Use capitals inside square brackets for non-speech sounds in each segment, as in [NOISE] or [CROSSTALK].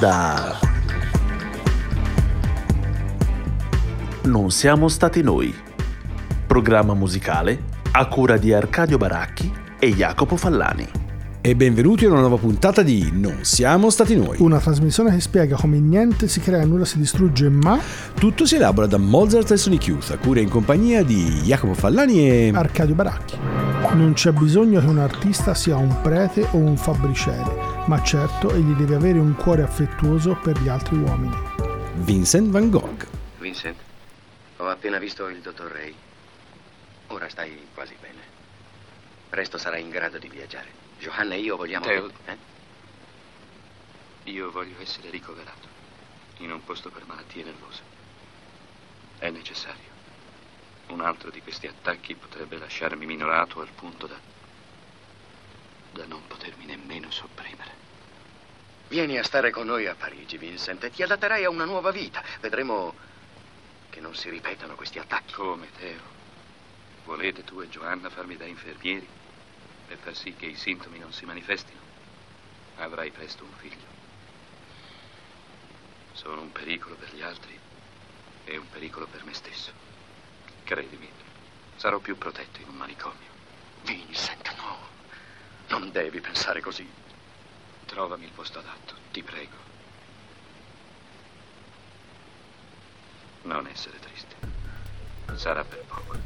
Onda. Non siamo stati noi. Programma musicale a cura di Arcadio Baracchi e Jacopo Fallani. E benvenuti a una nuova puntata di Non siamo stati noi. Una trasmissione che spiega come niente si crea, nulla si distrugge, ma Tutto si elabora da Mozart e Sonic Youth, a cura e in compagnia di Jacopo Fallani e... Arcadio Baracchi. Non c'è bisogno che un artista sia un prete o un fabbriciere, ma certo egli deve avere un cuore affettuoso per gli altri uomini. Vincent van Gogh. Vincent, ho appena visto il dottor Ray. Ora stai quasi bene. Presto sarai in grado di viaggiare. Johanna e io vogliamo... Teo. Eh? Io voglio essere ricoverato in un posto per malattie nervose. È necessario. Un altro di questi attacchi potrebbe lasciarmi minorato al punto da. Da non potermi nemmeno sopprimere. Vieni a stare con noi a Parigi, Vincent, e ti adatterai a una nuova vita. Vedremo che non si ripetano questi attacchi. Come, Teo? Volete tu e Giovanna farmi da infermieri per far sì che i sintomi non si manifestino? Avrai presto un figlio. Sono un pericolo per gli altri e un pericolo per me stesso. Credimi, sarò più protetto in un manicomio. Vincent, no. Non devi pensare così. Trovami il posto adatto, ti prego. Non essere triste. Sarà per poco.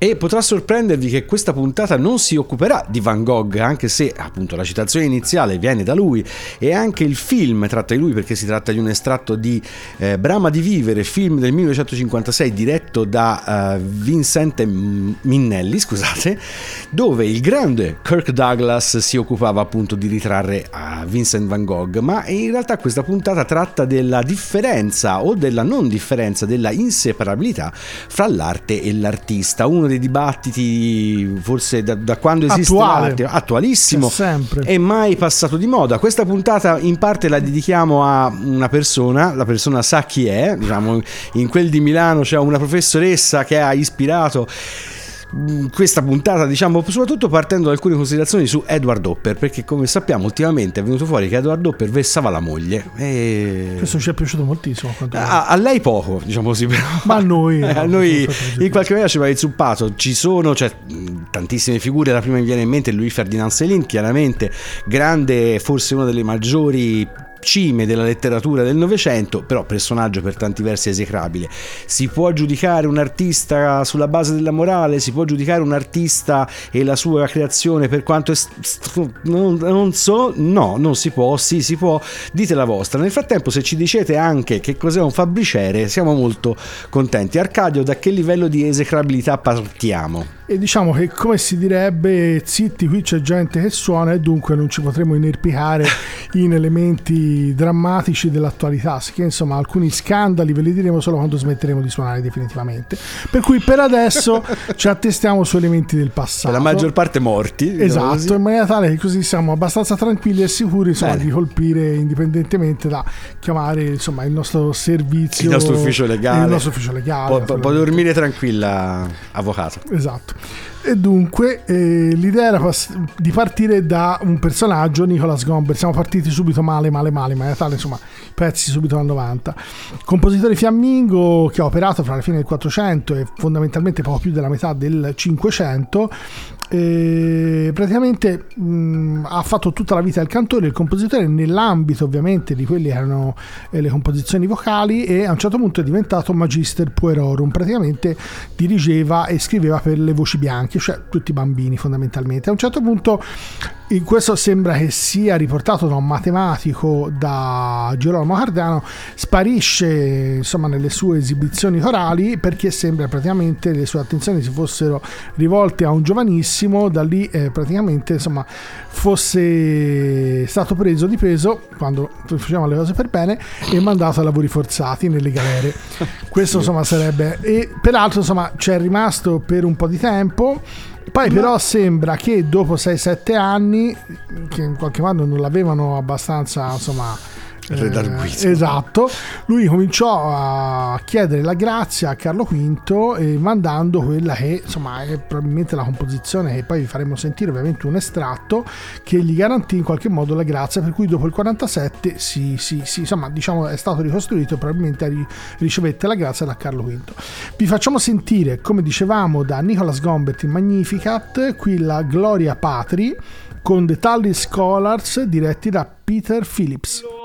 E potrà sorprendervi che questa puntata non si occuperà di Van Gogh, anche se appunto la citazione iniziale viene da lui e anche il film tratta di lui perché si tratta di un estratto di eh, Brama di vivere, film del 1956 diretto da eh, Vincente Minnelli, scusate, dove il grande Kirk Douglas si occupava appunto di ritrarre a Vincent Van Gogh, ma in realtà questa puntata tratta della differenza o della non differenza, della inseparabilità fra l'arte e l'artista, uno dei dibattiti forse da, da quando esiste Attuale. l'arte, attualissimo. E mai passato di moda. Questa puntata in parte la dedichiamo a una persona, la persona sa chi è, diciamo. In quel di Milano c'è una professoressa che ha ispirato questa puntata, diciamo, soprattutto partendo da alcune considerazioni su Edward Hopper, perché come sappiamo ultimamente è venuto fuori che Edward Hopper vessava la moglie. E... Questo ci è piaciuto moltissimo. a. A, lei poco, diciamo così, però. Ma a noi, [LAUGHS] Eh, a no, noi in qualche maniera ci va inzuppato. Ci sono cioè, tantissime figure. La prima mi viene in mente è Louis Ferdinand Céline, chiaramente grande, forse una delle maggiori cime della letteratura del Novecento, però personaggio per tanti versi esecrabile. Si può giudicare un artista sulla base della morale, si può giudicare un artista e la sua creazione per quanto è non, non so, no, non si può, sì, si può, dite la vostra. Nel frattempo, se ci dicete anche che cos'è un fabbriciere, siamo molto contenti. Arcadio, da che livello di esecrabilità partiamo? E diciamo che come si direbbe, zitti, qui c'è gente che suona e dunque non ci potremo inerpicare [LAUGHS] in elementi drammatici dell'attualità. Che insomma alcuni scandali ve li diremo solo quando smetteremo di suonare definitivamente. Per cui per adesso ci attestiamo su elementi del passato. La maggior parte morti. diciamo Esatto, così. in maniera tale che così siamo abbastanza tranquilli e sicuri insomma, di colpire indipendentemente da chiamare insomma, il nostro servizio, Il nostro ufficio legale. Il nostro ufficio legale. Può, può dormire tranquilla, avvocato. Esatto. E dunque eh, l'idea era pas- di partire da un personaggio, Nicolas Gomber. Siamo partiti subito male, male, male, ma in realtà insomma pezzi subito al 90. Compositore fiammingo che ha operato fra la fine del 400 e fondamentalmente poco più della metà del 500. E praticamente mh, ha fatto tutta la vita il cantore, il compositore nell'ambito ovviamente di quelle che erano eh, le composizioni vocali e a un certo punto è diventato magister puerorum, praticamente dirigeva e scriveva per le voci bianche, cioè tutti i bambini fondamentalmente. A un certo punto in questo sembra che sia riportato da un matematico da Girolamo Cardano, sparisce insomma nelle sue esibizioni corali perché sembra praticamente le sue attenzioni si fossero rivolte a un giovanissimo, da lì eh, praticamente insomma fosse stato preso di peso quando facevamo le cose per bene e mandato a lavori forzati nelle galere. [LAUGHS] Questo insomma sarebbe e peraltro insomma c'è rimasto per un po' di tempo poi però sembra che dopo 6-7 anni, che in qualche modo non l'avevano abbastanza, insomma, Re d'Arguito. esatto, lui cominciò a chiedere la grazia a Carlo V eh, mandando quella che insomma è probabilmente la composizione che poi vi faremo sentire, ovviamente un estratto che gli garantì in qualche modo la grazia, per cui dopo il 47 si, si, si, insomma, diciamo, è stato ricostruito e probabilmente ri- ricevette la grazia da Carlo V. Vi facciamo sentire, come dicevamo, da Nicolas Gombert in Magnificat, qui la Gloria Patri con The Tully Scholars diretti da Peter Phillips.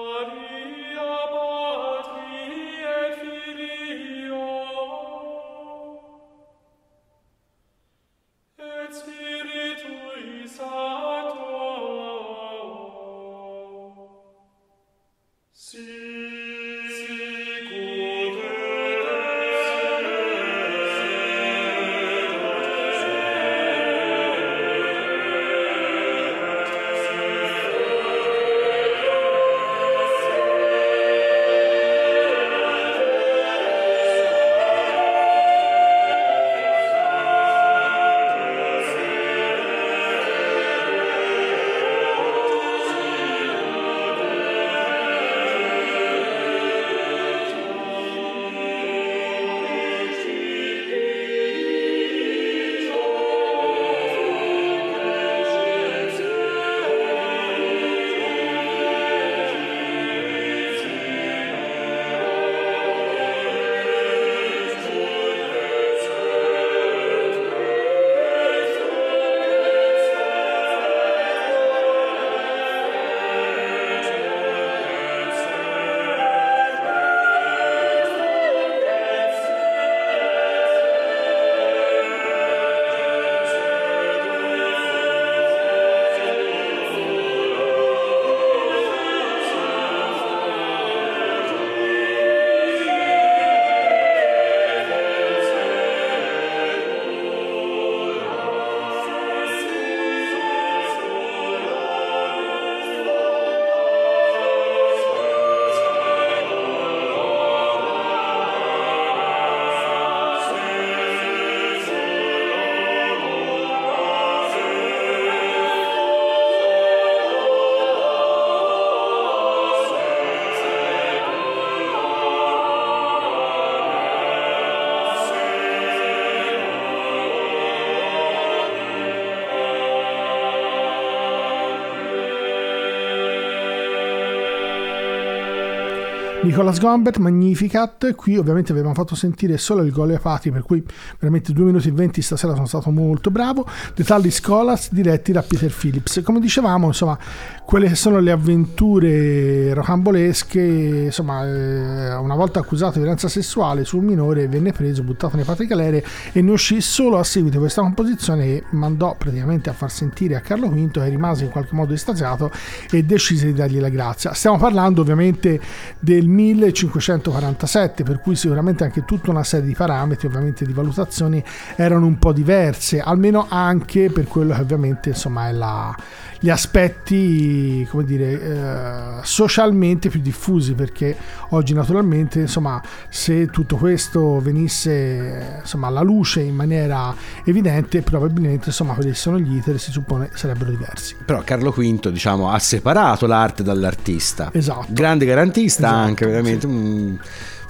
Nicolas Gombert, Magnificat, qui ovviamente avevamo fatto sentire solo il gol Patri, per cui veramente 2 minuti e 20 stasera sono stato molto bravo, dettagli Scolas diretti da Peter Phillips. Come dicevamo, insomma, quelle che sono le avventure rocambolesche, insomma, eh, una volta accusato di violenza sessuale sul minore venne preso, buttato nei patri galere e ne uscì solo a seguito di questa composizione che mandò praticamente a far sentire a Carlo V che rimase in qualche modo estasiato e decise di dargli la grazia. Stiamo parlando ovviamente del 1547, per cui sicuramente anche tutta una serie di parametri, ovviamente di valutazioni, erano un po' diverse, almeno anche per quello che ovviamente insomma è la, gli aspetti, come dire, eh, socialmente più diffusi, perché oggi naturalmente, insomma, se tutto questo venisse insomma, alla luce in maniera evidente, probabilmente insomma, quelli che sono gli iter si suppone sarebbero diversi. Però Carlo V, diciamo, ha separato l'arte dall'artista. Esatto. Grande garantista Esatto, anche, veramente. un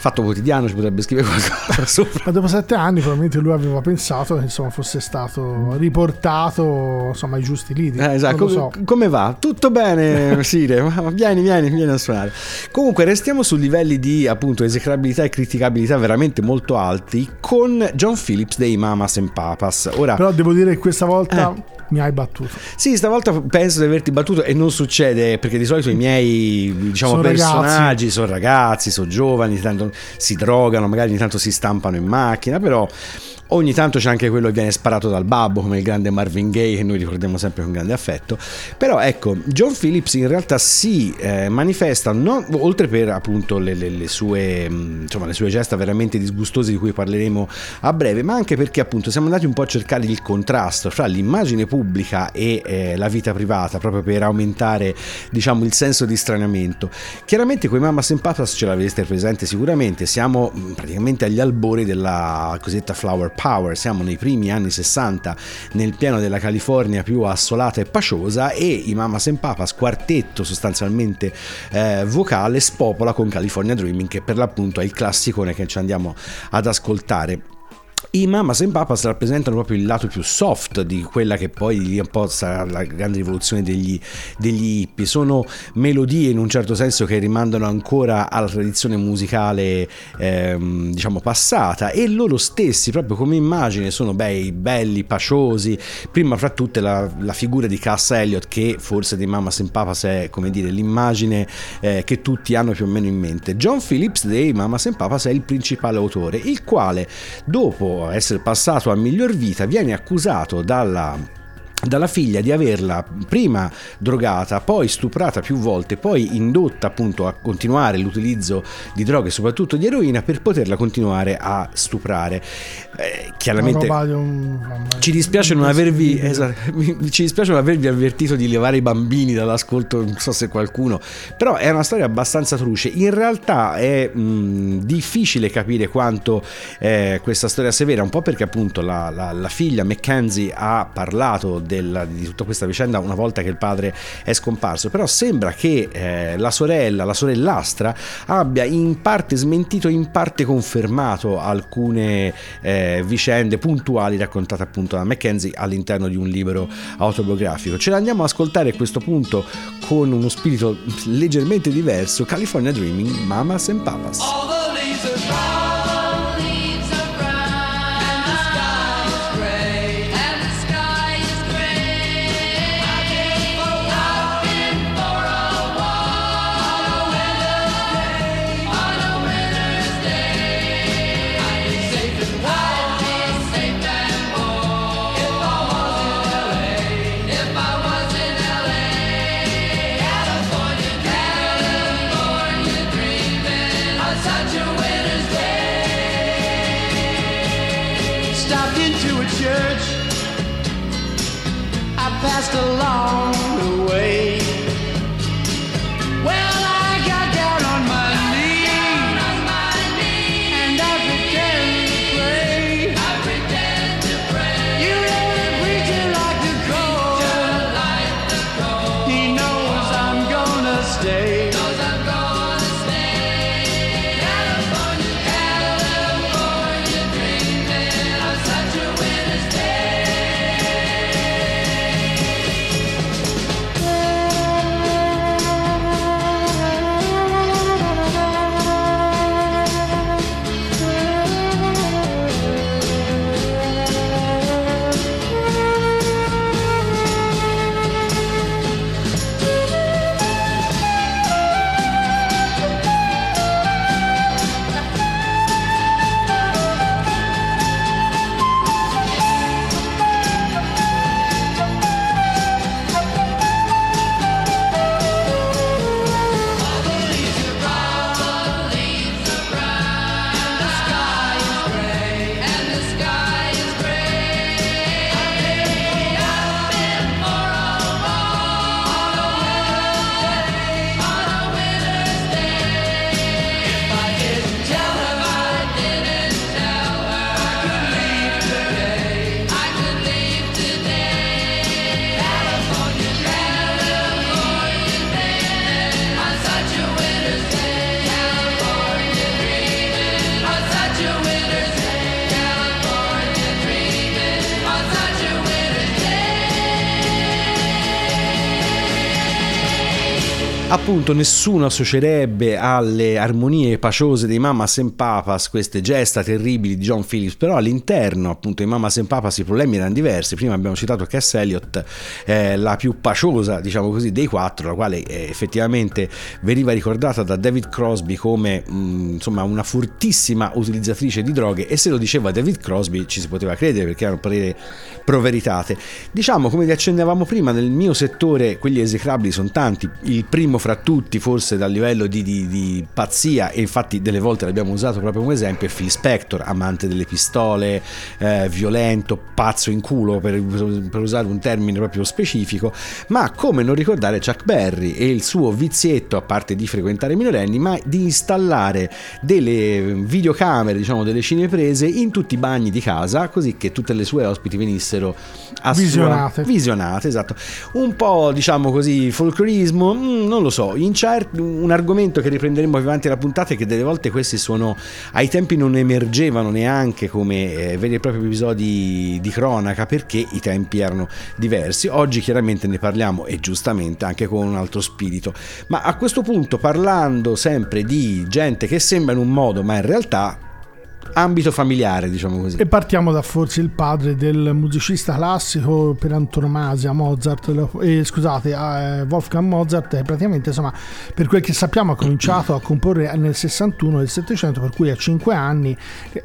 fatto quotidiano ci potrebbe scrivere qualcosa [LAUGHS] sopra. Ma dopo sette anni probabilmente lui aveva pensato che insomma, fosse stato riportato insomma, ai giusti lidi. Eh, esatto. So. Com- come va? Tutto bene, [LAUGHS] Sire? Vieni, vieni, vieni a suonare. Comunque, restiamo su livelli di appunto esecrabilità e criticabilità veramente molto alti con John Phillips dei Mamas and Papas. Ora, Però devo dire che questa volta Eh. mi hai battuto. sì, stavolta penso di averti battuto e non succede perché di solito i miei diciamo, Sono personaggi sono ragazzi, sono giovani, tanto si drogano, magari ogni tanto si stampano in macchina, però ogni tanto c'è anche quello che viene sparato dal babbo come il grande Marvin Gaye che noi ricordiamo sempre con grande affetto. Però ecco, John Phillips in realtà si eh, manifesta non- oltre per appunto le, le- le sue, mh, insomma, le sue gesta veramente disgustose di cui parleremo a breve, ma anche perché appunto siamo andati un po' a cercare il contrasto fra l'immagine pubblica e eh, la vita privata proprio per aumentare diciamo il senso di straniamento. Chiaramente quei Mamas and Papas ce l'avete presente sicuramente, siamo mh, praticamente agli albori della cosiddetta flower power, siamo nei primi anni 60 nel piano della California più assolata e paciosa e i Mamas and Papas quartetto sostanzialmente eh, vocale spopola con California Dreaming che per l'appunto è il classicone che ci andiamo ad ascoltare. I Mamas and Papas rappresentano proprio il lato più soft di quella che poi un po' sarà la grande rivoluzione degli, degli hippie. Sono melodie in un certo senso che rimandano ancora alla tradizione musicale ehm, diciamo passata e loro stessi proprio come immagine sono bei, belli, paciosi. Prima fra tutte la, la figura di Cass Elliot che forse dei Mamas and Papas è come dire l'immagine eh, che tutti hanno più o meno in mente. John Phillips dei Mamas and Papas è il principale autore, il quale dopo essere passato a miglior vita, viene accusato dalla dalla figlia di averla prima drogata, poi stuprata più volte, poi indotta appunto a continuare l'utilizzo di droghe, soprattutto di eroina, per poterla continuare a stuprare. Eh, chiaramente ci dispiace non avervi esatto, ci dispiace non avervi avvertito di levare i bambini dall'ascolto, non so se qualcuno, però è una storia abbastanza truce. In realtà è mh, difficile capire quanto eh, questa storia severa, un po' perché appunto la, la, la figlia Mackenzie ha parlato del, di tutta questa vicenda una volta che il padre è scomparso, però sembra che eh, la sorella, la sorellastra, abbia in parte smentito, in parte confermato alcune eh, vicende puntuali raccontate appunto da Mackenzie all'interno di un libro autobiografico. Ce l'andiamo a ascoltare a questo punto con uno spirito leggermente diverso, California Dreaming, Mamas and Papas. just along Appunto, nessuno associerebbe alle armonie paciose dei Mamas and Papas queste gesta terribili di John Phillips, però all'interno appunto dei Mamas and Papas i problemi erano diversi. Prima abbiamo citato Cass Elliot, eh, la più paciosa, diciamo così, dei quattro, la quale eh, effettivamente veniva ricordata da David Crosby come mh, insomma una fortissima utilizzatrice di droghe e se lo diceva David Crosby ci si poteva credere perché erano parere proveritate. Diciamo, come vi accennavamo prima, nel mio settore quelli esecrabili sono tanti. Il primo fra tutti, forse dal livello di, di- di pazzia, e infatti delle volte l'abbiamo usato proprio come esempio, è Phil Spector, amante delle pistole, eh, violento, pazzo in culo per, per usare un termine proprio specifico, ma come non ricordare Chuck Berry e il suo vizietto, a parte di frequentare i minorenni, ma di installare delle videocamere, diciamo delle cineprese in tutti i bagni di casa, così che tutte le sue ospiti venissero Visionate. visionate, esatto. Un po' diciamo così folclorismo, mm, non lo so, incer- un argomento che riprenderemo più avanti la puntata è che delle volte questi sono ai tempi non emergevano neanche come eh, veri e propri episodi di cronaca perché i tempi erano diversi. Oggi chiaramente ne parliamo e giustamente anche con un altro spirito. Ma a questo punto parlando sempre di gente che sembra in un modo ma in realtà ambito familiare, diciamo così. E partiamo da forse il padre del musicista classico per antonomasia, Mozart, eh, scusate, eh, Wolfgang Mozart, e praticamente insomma, per quel che sappiamo ha cominciato a comporre nel 61 del 700, per cui a 5 anni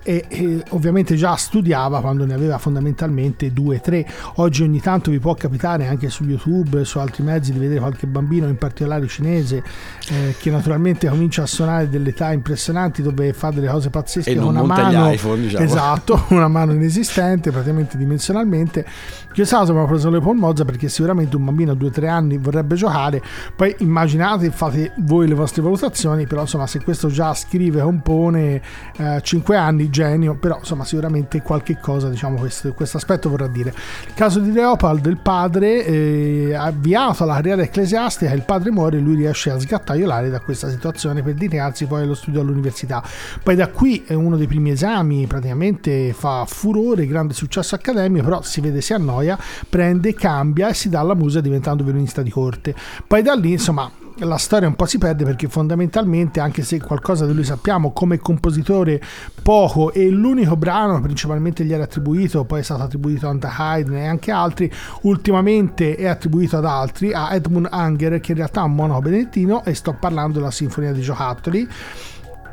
e, e ovviamente già studiava quando ne aveva fondamentalmente 2-3. Oggi ogni tanto vi può capitare anche su YouTube, su altri mezzi, di vedere qualche bambino, in particolare cinese, eh, che naturalmente comincia a suonare delle età impressionanti dove fa delle cose pazzesche E non con una mano iPhone, diciamo. esatto [LAUGHS] una mano inesistente praticamente dimensionalmente. Cosa mi ha preso le Paul Mozart perché sicuramente un bambino a 2-3 anni vorrebbe giocare. Poi immaginate fate voi le vostre valutazioni però insomma se questo già scrive compone eh, 5 anni genio però insomma sicuramente qualche cosa diciamo questo aspetto vorrà dire. Il caso di Leopold il padre eh, avviato alla carriera ecclesiastica il padre muore e lui riesce a sgattaiolare da questa situazione per dedicarsi poi allo studio all'università. Poi da qui è uno dei primi esami praticamente fa furore grande successo accademico però si vede si annoia prende cambia e si dà alla musica diventando violinista di corte. Poi da lì insomma la storia un po' si perde perché fondamentalmente anche se qualcosa di lui sappiamo come compositore poco e l'unico brano principalmente gli era attribuito poi è stato attribuito a Haydn e anche altri ultimamente è attribuito ad altri a Edmund Anger che in realtà è un monaco benedettino e sto parlando della sinfonia di giocattoli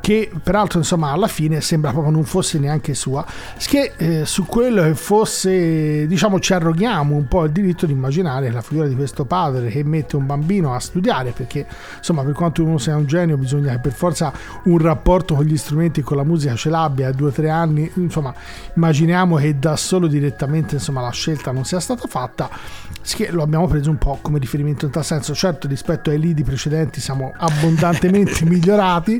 che peraltro insomma alla fine sembra proprio non fosse neanche sua. Che eh, su quello che fosse diciamo ci arroghiamo un po' il diritto di immaginare la figura di questo padre che mette un bambino a studiare perché insomma per quanto uno sia un genio bisogna che per forza un rapporto con gli strumenti e con la musica ce l'abbia. A due o tre anni insomma immaginiamo che da solo direttamente insomma la scelta non sia stata fatta. Che lo abbiamo preso un po' come riferimento in tal senso. Certo rispetto ai lidi precedenti siamo abbondantemente [LAUGHS] migliorati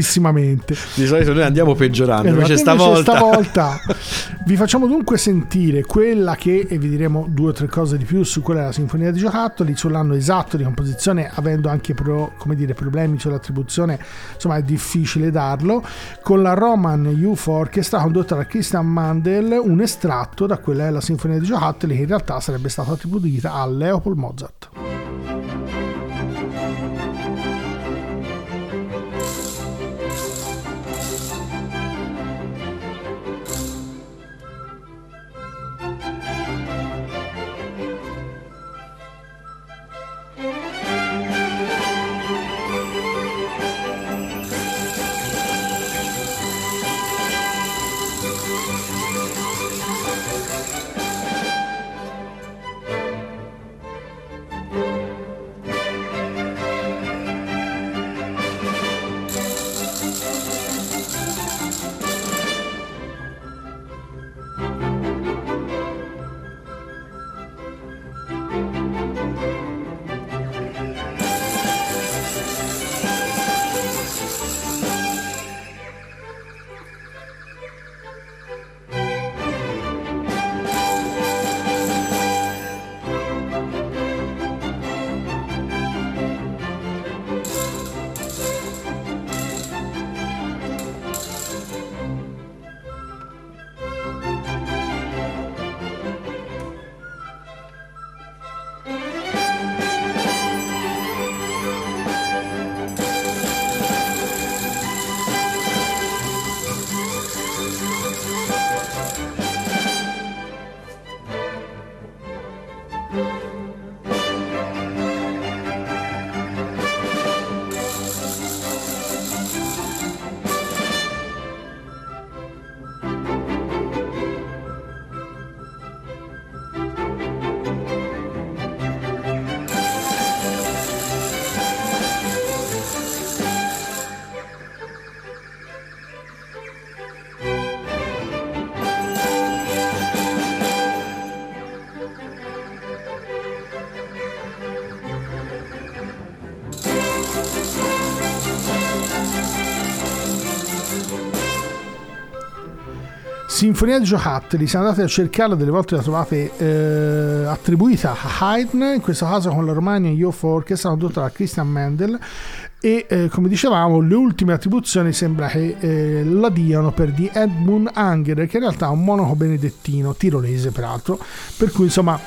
fortissimamente Di solito noi andiamo peggiorando, Esatto, invece stavolta... stavolta. [LAUGHS] Vi facciamo dunque sentire quella che, e vi diremo due o tre cose di più su quella della Sinfonia di Giocattoli, sull'anno esatto di composizione, avendo anche pro- come dire, problemi sull'attribuzione, insomma è difficile darlo, con la Roman Youth Orchestra condotta da Christian Mandel, un estratto da quella della Sinfonia di Giocattoli che in realtà sarebbe stata attribuita a Leopold Mozart. Sinfonia di giocattoli, se andate a cercarla delle volte la trovate eh, attribuita a Haydn, in questo caso con la Romania Youth Orchestra, condotta da Christian Mendel. E eh, come dicevamo le ultime attribuzioni sembra che eh, la diano per di Edmund Anger che in realtà è un monaco benedettino, tirolese peraltro, per cui insomma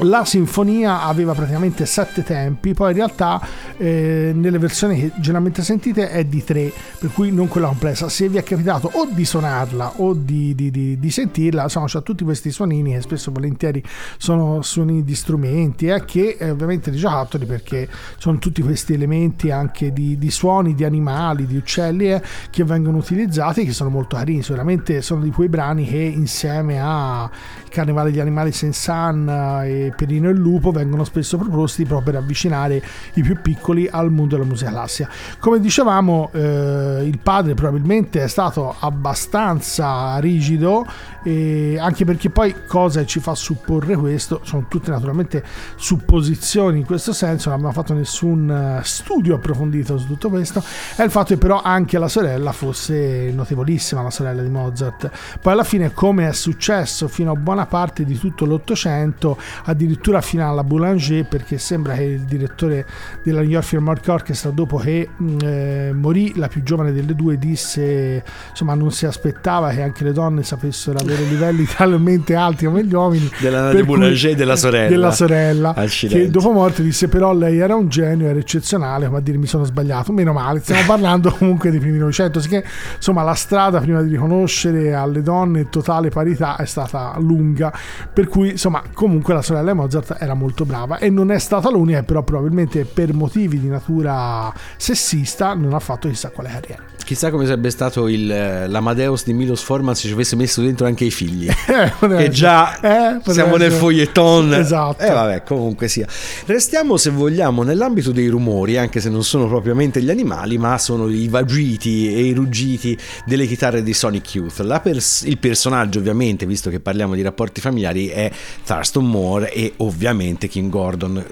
la sinfonia aveva praticamente sette tempi, poi in realtà eh, nelle versioni che generalmente sentite è di tre, per cui non quella complessa. Se vi è capitato o di suonarla o di, di- di- di sentirla, insomma, c'ha tutti questi suonini che spesso e volentieri sono suoni di strumenti, eh, che eh, ovviamente di giocattoli perché sono tutti questi elementi anche di, suoni di animali, di uccelli eh, che vengono utilizzati, che sono molto carini. Sicuramente sono di quei brani che insieme a Carnevale degli Animali Sensan e Perino e il Lupo vengono spesso proposti proprio per avvicinare i più piccoli al mondo della musica classica. Come dicevamo, eh, il padre probabilmente è stato abbastanza rigido, e anche perché poi cosa ci fa supporre questo? Sono tutte naturalmente supposizioni in questo senso, non abbiamo fatto nessun eh, studio approfondito su tutto questo, è il fatto che però anche la sorella fosse notevolissima, la sorella di Mozart. Poi alla fine, come è successo fino a buona parte di tutto l'Ottocento, addirittura fino alla Boulanger, perché sembra che il direttore della New York Philharmonic Orchestra, dopo che mh, eh, morì la più giovane delle due, disse insomma non si aspettava che anche le donne sapessero avere livelli [LAUGHS] talmente alti come gli uomini. Della cui- Boulanger e della sorella. Della sorella, Accidenti. che dopo morte disse però lei era un genio, era eccezionale, ma a dire mi sono sbagliato, meno male, stiamo parlando [LAUGHS] comunque dei primi Novecento, sicché insomma la strada prima di riconoscere alle donne totale parità è stata lunga, per cui insomma comunque la sorella di Mozart era molto brava e non è stata l'unica, però probabilmente per motivi di natura sessista non ha fatto chissà quale carriera. Chissà come sarebbe stato il, eh, l'Amadeus di Milos Forman se ci avesse messo dentro anche i figli. [LAUGHS] Eh, che già Eh, siamo nel essere. foglietton. Esatto. E vabbè, comunque sia. Restiamo, se vogliamo, nell'ambito dei rumori, anche se non sono propriamente gli animali, ma sono i vagiti e i ruggiti delle chitarre di Sonic Youth. La pers- il personaggio, ovviamente, visto che parliamo di rapporti familiari, è Thurston Moore e ovviamente Kim Gordon.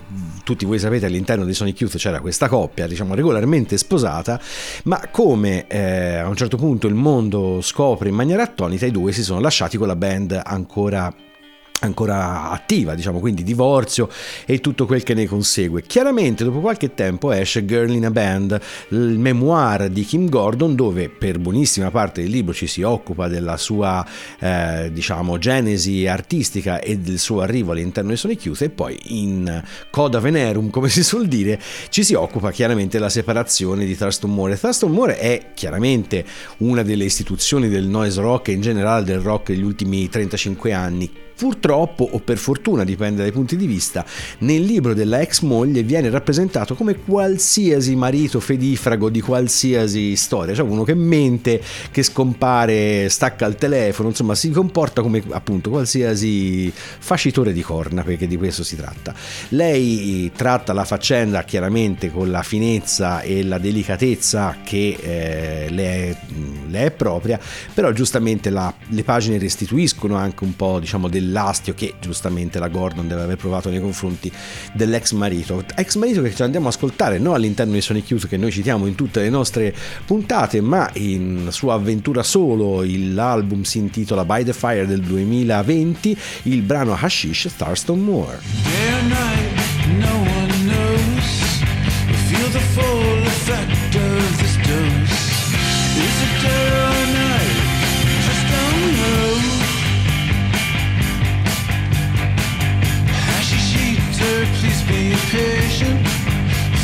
Tutti voi sapete all'interno di Sonic Youth c'era questa coppia, diciamo, regolarmente sposata, ma come eh, a un certo punto il mondo scopre in maniera attonita, i due si sono lasciati con la band ancora ancora attiva, diciamo, quindi divorzio e tutto quel che ne consegue. Chiaramente dopo qualche tempo esce Girl in a Band, il memoir di Kim Gordon dove per buonissima parte del libro ci si occupa della sua eh, diciamo genesi artistica e del suo arrivo all'interno di Sonic Youth e poi in Coda Venerum, come si suol dire, ci si occupa chiaramente della separazione di Thurston Moore. Thurston Moore è chiaramente una delle istituzioni del noise rock e in generale del rock degli ultimi 35 anni Purtroppo o per fortuna, dipende dai punti di vista, nel libro della ex moglie viene rappresentato come qualsiasi marito fedifrago di qualsiasi storia, cioè uno che mente, che scompare, stacca il telefono, insomma si comporta come appunto qualsiasi fascitore di corna, perché di questo si tratta. Lei tratta la faccenda chiaramente con la finezza e la delicatezza che eh, le, è, le è propria, però giustamente la- le pagine restituiscono anche un po' diciamo dell'astio che giustamente la Gordon deve aver provato nei confronti dell'ex marito. Ex marito che ci andiamo a ascoltare non all'interno di Sonic Youth che noi citiamo in tutte le nostre puntate, ma in sua avventura solo. L'album si intitola By the Fire del 2020, il brano Hashish Thurston Moore. Feel the full effect of this dose. Is it patient.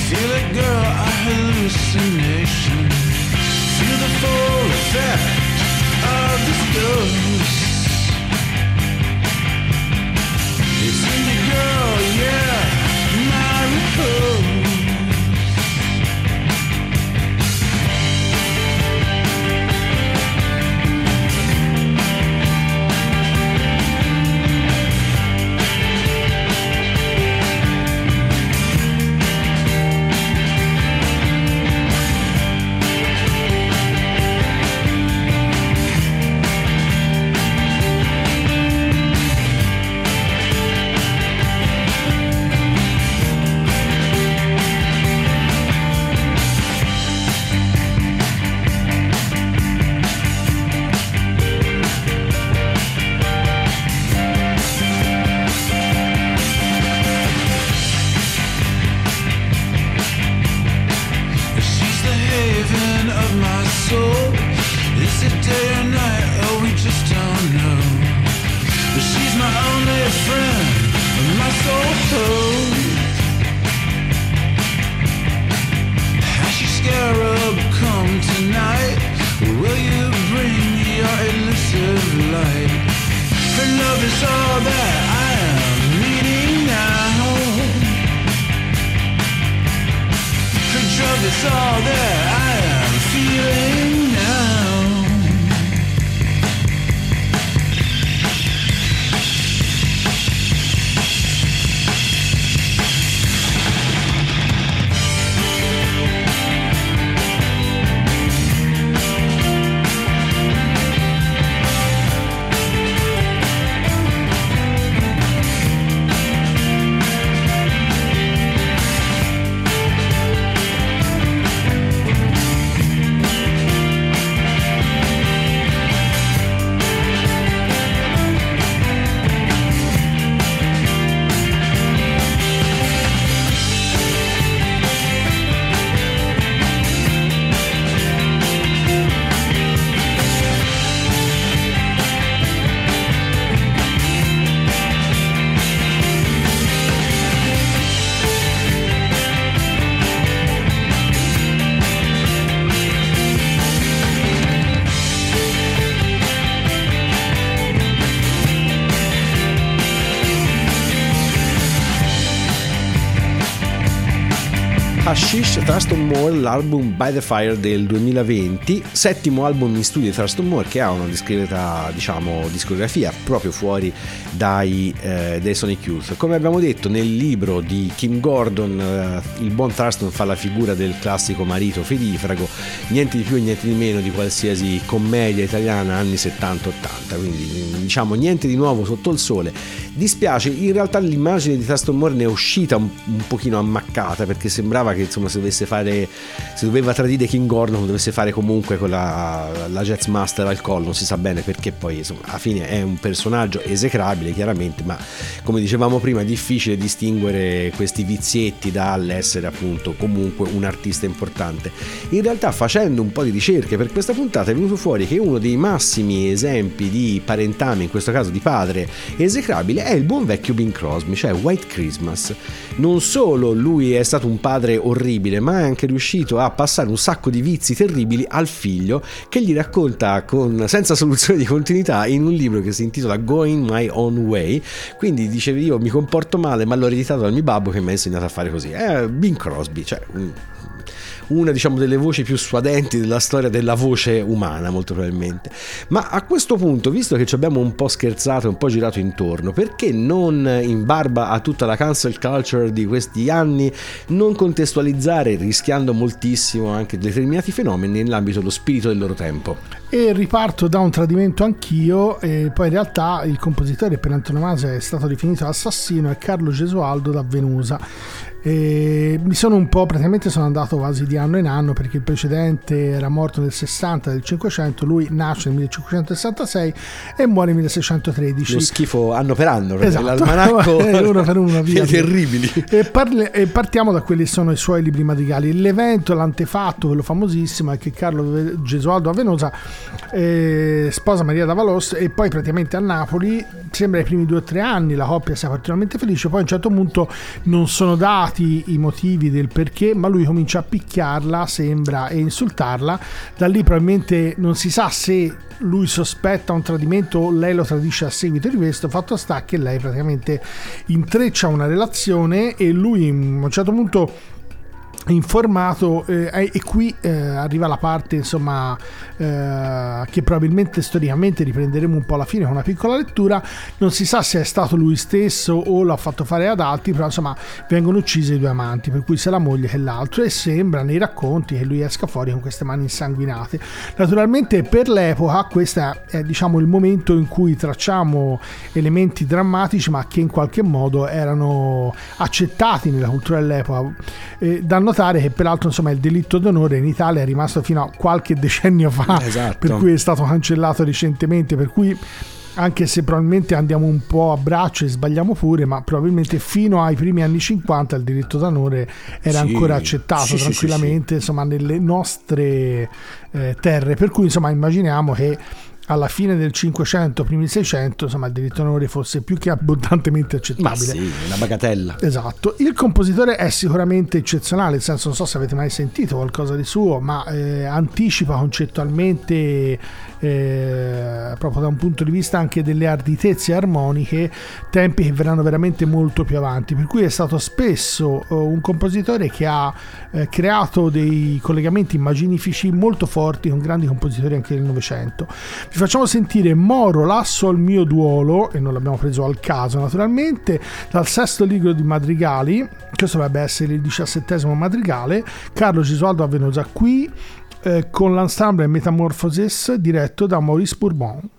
Feel it, girl, a hallucination. Feel the full effect of this dose. It's in the girl, yeah, my repose. Thurston Moore, l'album By the Fire del 2020, settimo album in studio di Thurston Moore che ha una discreta diciamo, discografia proprio fuori dai, eh, dai Sonic Youth. Come abbiamo detto nel libro di Kim Gordon, eh, il buon Thurston fa la figura del classico marito fedifrago, niente di più e niente di meno di qualsiasi commedia italiana anni 70-80, quindi diciamo niente di nuovo sotto il sole. Dispiace, in realtà l'immagine di Thurston Moore ne è uscita un, un pochino ammaccata perché sembrava che insomma se dovesse fare se doveva tradire King Gordon dovesse fare comunque con la, Jazz Master al collo non si sa bene perché poi insomma alla fine è un personaggio esecrabile chiaramente ma come dicevamo prima è difficile distinguere questi vizietti dall'essere appunto comunque un artista importante. In realtà facendo un po' di ricerche per questa puntata è venuto fuori che uno dei massimi esempi di parentame in questo caso di padre esecrabile è il buon vecchio Bing Crosby cioè White Christmas. Non solo lui è stato un padre orribile, ma è anche riuscito a passare un sacco di vizi terribili al figlio che gli racconta con, senza soluzione di continuità in un libro che si intitola Going My Own Way. Quindi dicevi io mi comporto male, ma l'ho ereditato dal mio babbo che mi ha insegnato a fare così. È Bing Crosby, cioè una diciamo delle voci più suadenti della storia della voce umana molto probabilmente ma a questo punto visto che ci abbiamo un po' scherzato e un po' girato intorno perché non in barba a tutta la cancel culture di questi anni non contestualizzare rischiando moltissimo anche determinati fenomeni nell'ambito dello spirito del loro tempo E riparto da un tradimento anch'io, e poi in realtà il compositore per antonomasia è stato definito assassino, è Carlo Gesualdo da Venusa. E mi sono un po', praticamente sono andato quasi di anno in anno perché il precedente era morto nel 60 del 500, lui nasce nel 1566 e muore nel 1613. lo schifo anno per anno perché Esatto. l'almanacco [LAUGHS] Eh, uno per uno, [LAUGHS] via, terribili E, parli- e partiamo da quelli che sono i suoi libri madrigali. L'evento, l'antefatto, quello famosissimo, è che Carlo Gesualdo a Venosa eh, sposa Maria d'Avalos e poi praticamente a Napoli, sembra i primi due o tre anni, la coppia sia particolarmente felice, poi a un certo punto non sono dati i motivi del perché, ma lui comincia a picchiarla, sembra, e insultarla. Da lì probabilmente non si sa se lui sospetta un tradimento o lei lo tradisce a seguito di questo. Fatto sta che lei praticamente intreccia una relazione e lui a un certo punto informato eh, e qui eh, arriva la parte insomma eh, che probabilmente storicamente riprenderemo un po' alla fine con una piccola lettura. Non si sa se è stato lui stesso o l'ha fatto fare ad altri però insomma vengono uccisi i due amanti per cui sia la moglie che l'altro e sembra nei racconti che lui esca fuori con queste mani insanguinate. Naturalmente per l'epoca questo è diciamo il momento in cui tracciamo elementi drammatici ma che in qualche modo erano accettati nella cultura dell'epoca. Eh, da notare che peraltro insomma il delitto d'onore in Italia è rimasto fino a qualche decennio fa [LAUGHS] Esatto. per cui è stato cancellato recentemente per cui anche se probabilmente andiamo un po' a braccio e sbagliamo pure, ma probabilmente fino ai primi anni 50 il diritto d'onore era Sì, ancora accettato sì, sì, tranquillamente insomma nelle nostre eh, terre. Per cui insomma immaginiamo che alla fine del 500, primi del 600, insomma il diritto d'onore fosse più che abbondantemente Ma accettabile. sì, una bagatella. Esatto, il compositore è sicuramente eccezionale, nel senso non so se avete mai sentito qualcosa di suo, ma eh, anticipa concettualmente, eh, proprio da un punto di vista anche delle arditezze armoniche, tempi che verranno veramente molto più avanti, per cui è stato spesso eh, un compositore che ha eh, creato dei collegamenti immaginifici molto forti con grandi compositori anche del Novecento. Vi facciamo sentire Moro lasso al mio duolo, e non l'abbiamo preso al caso naturalmente, dal sesto libro di Madrigali, questo dovrebbe essere il diciassettesimo madrigale, Carlo Gesualdo Avvenosa qui eh, con l'ensemble Metamorphosis diretto da Maurice Bourbon.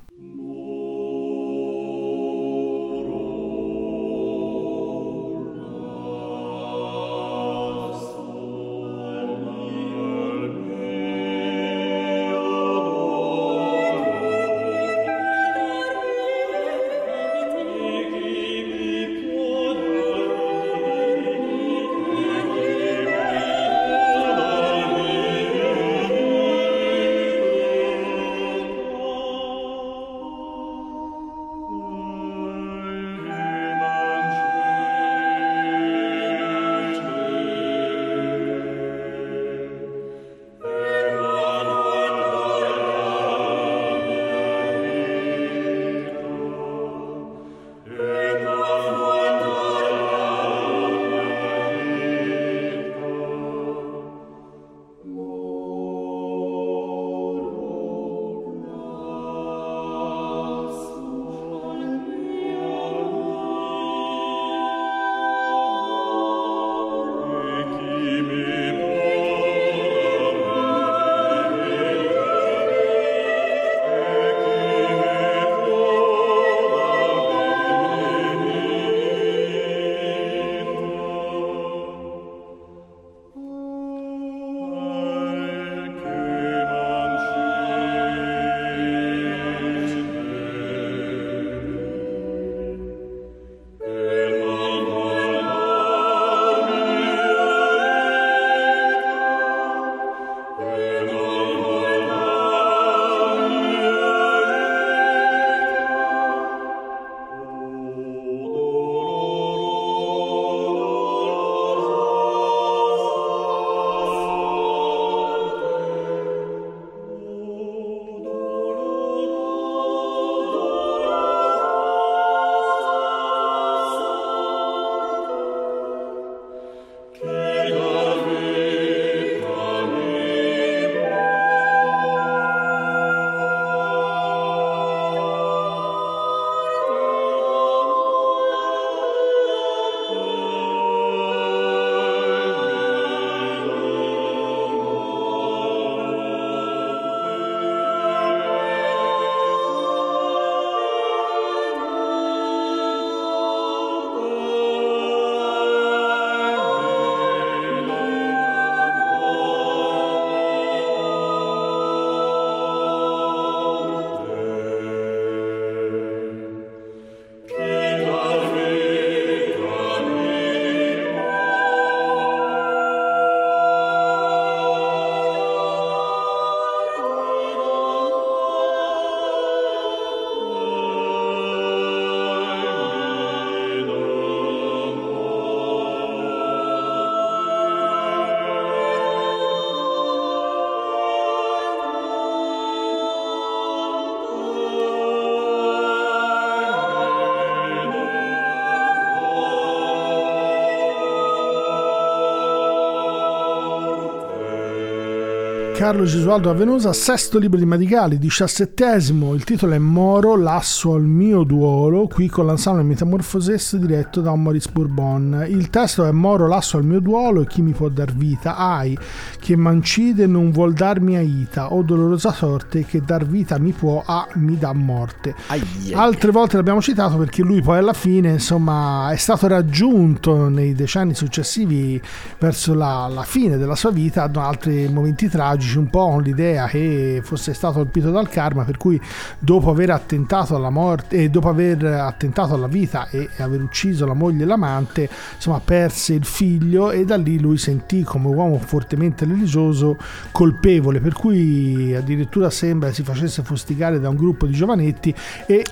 Carlo Gesualdo Avenosa, sesto libro di Madrigali, diciassettesimo, il titolo è Moro, lasso al mio duolo, qui con l'ensemble Metamorphoses diretto da Maurice Bourbon. Il testo è Moro, lasso al mio duolo, e chi mi può dar vita? Ai, che mancide non vuol darmi aita, o dolorosa sorte che dar vita mi può, a mi dà morte. Ai, ai, Altre volte l'abbiamo citato perché lui poi alla fine, insomma, è stato raggiunto nei decenni successivi verso la, la fine della sua vita da altri momenti tragici un po' con l'idea che fosse stato colpito dal karma, per cui dopo aver attentato alla morte e dopo aver attentato alla vita e aver ucciso la moglie e l'amante, insomma, perse il figlio e da lì lui sentì come uomo fortemente religioso colpevole, per cui addirittura sembra si facesse fustigare da un gruppo di giovanetti e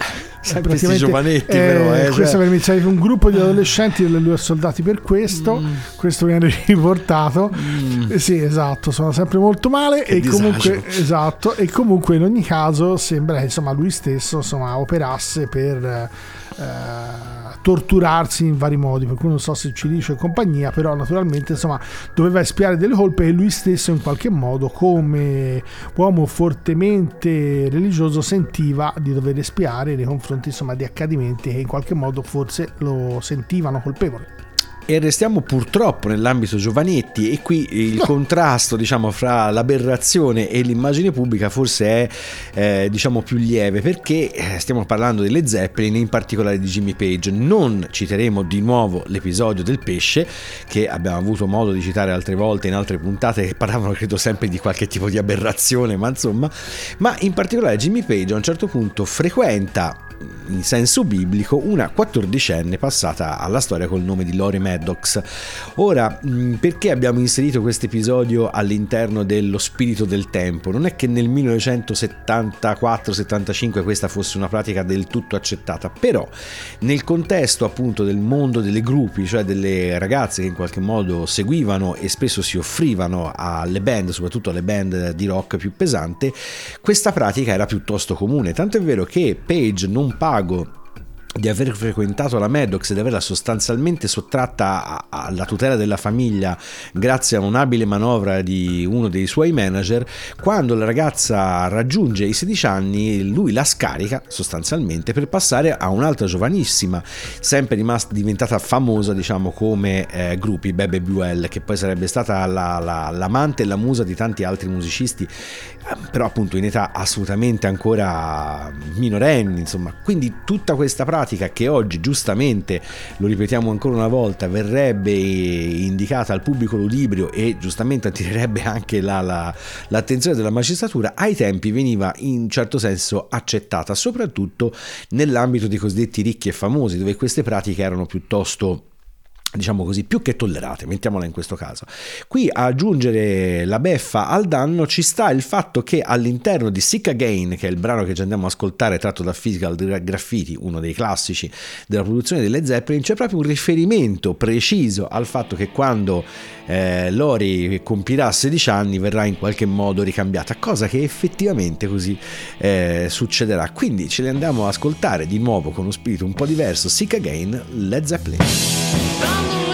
Sempre sti praticamente, giovanetti, però, eh, questo cioè. per iniziare un gruppo di adolescenti delle due soldati per questo Mm. questo viene [LAUGHS] riportato Eh, sì esatto sono sempre molto male Che e comunque esatto e comunque in ogni caso sembra che insomma lui stesso insomma operasse per eh, torturarsi in vari modi. Per cui non so se ci dice compagnia però naturalmente insomma doveva espiare delle colpe e lui stesso in qualche modo come uomo fortemente religioso sentiva di dover espiare nei confronti insomma di accadimenti che in qualche modo forse lo sentivano colpevole E restiamo purtroppo nell'ambito giovanetti e qui il contrasto diciamo fra l'aberrazione e l'immagine pubblica forse è eh, diciamo più lieve perché eh, stiamo parlando delle Zeppelin in particolare di Jimmy Page. Non citeremo di nuovo l'episodio del pesce che abbiamo avuto modo di citare altre volte in altre puntate che parlavano credo sempre di qualche tipo di aberrazione ma insomma. Ma in particolare Jimmy Page a un certo punto frequenta in senso biblico una quattordicenne passata alla storia col nome di Lori Maddox. Ora, mh, perché abbiamo inserito questo episodio all'interno dello spirito del tempo? Non è che nel 1974-75 questa fosse una pratica del tutto accettata, però nel contesto appunto del mondo delle gruppi, cioè delle ragazze che in qualche modo seguivano e spesso si offrivano alle band, soprattutto alle band di rock più pesante, questa pratica era piuttosto comune, tanto è vero che Page non pago. Di aver frequentato la Maddox e di averla sostanzialmente sottratta alla tutela della famiglia grazie a un'abile manovra di uno dei suoi manager, quando la ragazza raggiunge i 16 anni lui la scarica sostanzialmente per passare a un'altra giovanissima, sempre rimasta diventata famosa diciamo come eh, gruppi Bebe Buell, che poi sarebbe stata la- la- l'amante e la musa di tanti altri musicisti, eh, però appunto in età assolutamente ancora minorenni, insomma, quindi tutta questa pratica che oggi giustamente, lo ripetiamo ancora una volta, verrebbe indicata al pubblico ludibrio e giustamente attirerebbe anche la- la- l'attenzione della magistratura, ai tempi veniva in certo senso accettata, soprattutto nell'ambito dei cosiddetti ricchi e famosi, dove queste pratiche erano piuttosto diciamo così, più che tollerate, mettiamola in questo caso. Qui a aggiungere la beffa al danno ci sta il fatto che all'interno di Sick Again, che è il brano che ci andiamo a ascoltare tratto da Physical Graffiti, uno dei classici della produzione delle Zeppelin, c'è proprio un riferimento preciso al fatto che quando eh, Lori compirà 16 anni verrà in qualche modo ricambiata, cosa che effettivamente così eh, succederà. Quindi ce le andiamo a ascoltare di nuovo con uno spirito un po' diverso, Sick Again, Led Zeppelin. Mommy.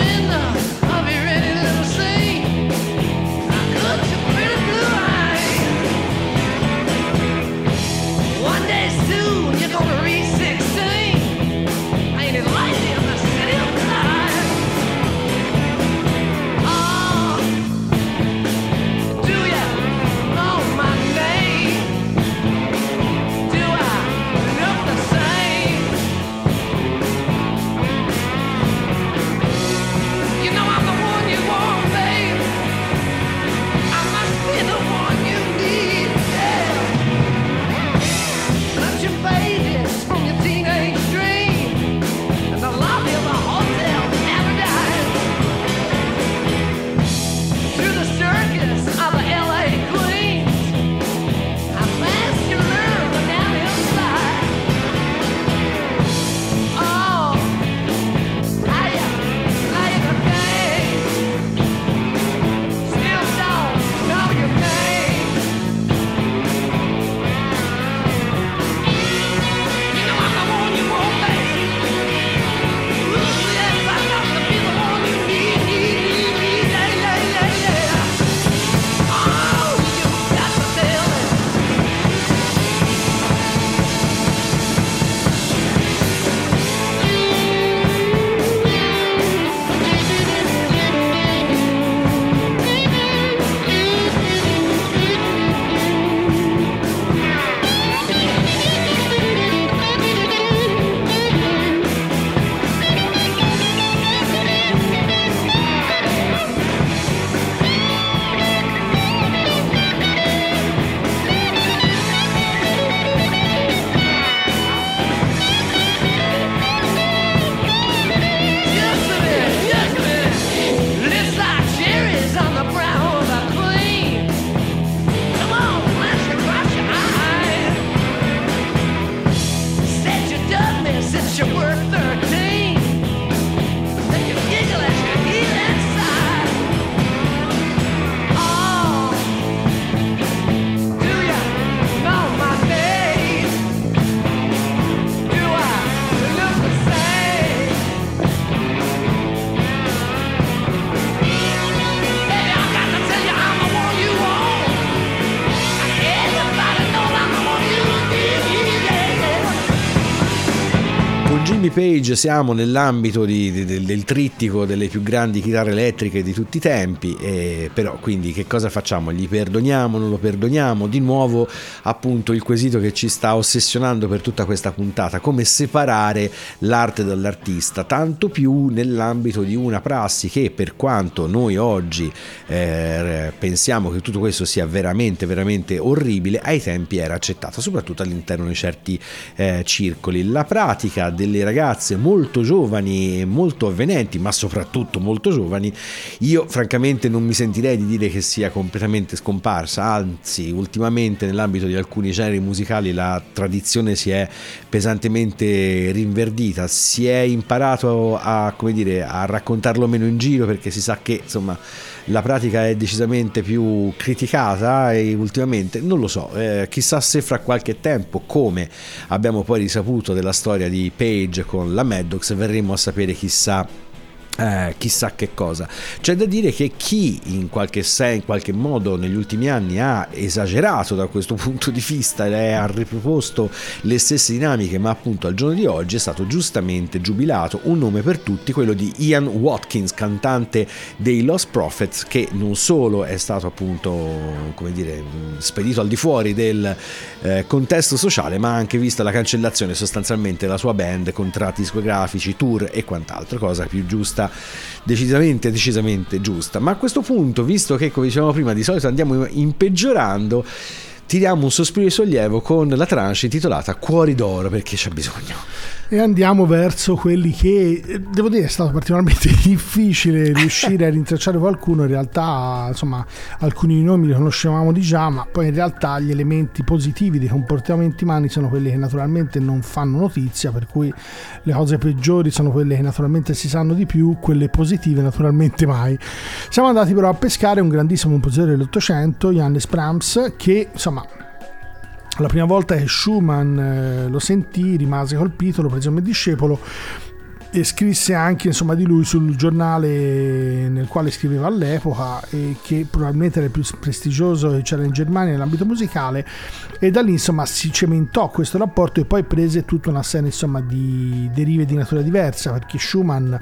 Page siamo nell'ambito di- di- del, del trittico delle più grandi chitarre elettriche di tutti i tempi, e però quindi che cosa facciamo? Gli perdoniamo, non lo perdoniamo? Di nuovo appunto il quesito che ci sta ossessionando per tutta questa puntata, come separare l'arte dall'artista, tanto più nell'ambito di una prassi che per quanto noi oggi eh, pensiamo che tutto questo sia veramente, veramente orribile, ai tempi era accettata, soprattutto all'interno di certi eh, circoli. La pratica delle ragazze molto giovani e molto avvenenti, ma soprattutto molto giovani, io francamente non mi sentirei di dire che sia completamente scomparsa, anzi ultimamente nell'ambito di alcuni generi musicali la tradizione si è pesantemente rinverdita, si è imparato a, dire, a raccontarlo meno in giro perché si sa che insomma la pratica è decisamente più criticata e ultimamente non lo so, eh, chissà se fra qualche tempo, come abbiamo poi risaputo della storia di Page con la Maddox, verremo a sapere chissà eh, chissà che cosa. C'è da dire che chi in qualche, se- in qualche modo negli ultimi anni ha esagerato da questo [LAUGHS] punto di vista e ha riproposto le stesse dinamiche, ma appunto al giorno di oggi è stato giustamente giubilato un nome per tutti, quello di Ian Watkins, cantante dei Lost Prophets, che non solo è stato appunto, come dire, spedito al di fuori del eh, contesto sociale, ma anche vista la cancellazione sostanzialmente della sua band, contratti discografici, tour e quant'altro, cosa più giusta decisamente decisamente giusta. Ma a questo punto visto che come dicevamo prima di solito andiamo in tiriamo un sospiro di sollievo con la tranche intitolata Cuori d'oro perché c'è bisogno E andiamo verso quelli che eh, devo dire è stato particolarmente [LAUGHS] difficile riuscire a rintracciare qualcuno. In realtà, insomma, alcuni nomi li conoscevamo di già, ma poi in realtà gli elementi positivi dei comportamenti umani sono quelli che naturalmente non fanno notizia, per cui le cose peggiori sono quelle che naturalmente si sanno di più, quelle positive naturalmente mai. Siamo andati però a pescare un grandissimo compositore dell'Ottocento, Johannes Brahms, che insomma la prima volta che Schumann eh, lo sentì rimase colpito, lo prese come discepolo e scrisse anche insomma, di lui sul giornale nel quale scriveva all'epoca e che probabilmente era il più prestigioso che c'era in Germania nell'ambito musicale. E da lì insomma si cementò questo rapporto e poi prese tutta una serie insomma, di derive di natura diversa perché Schumann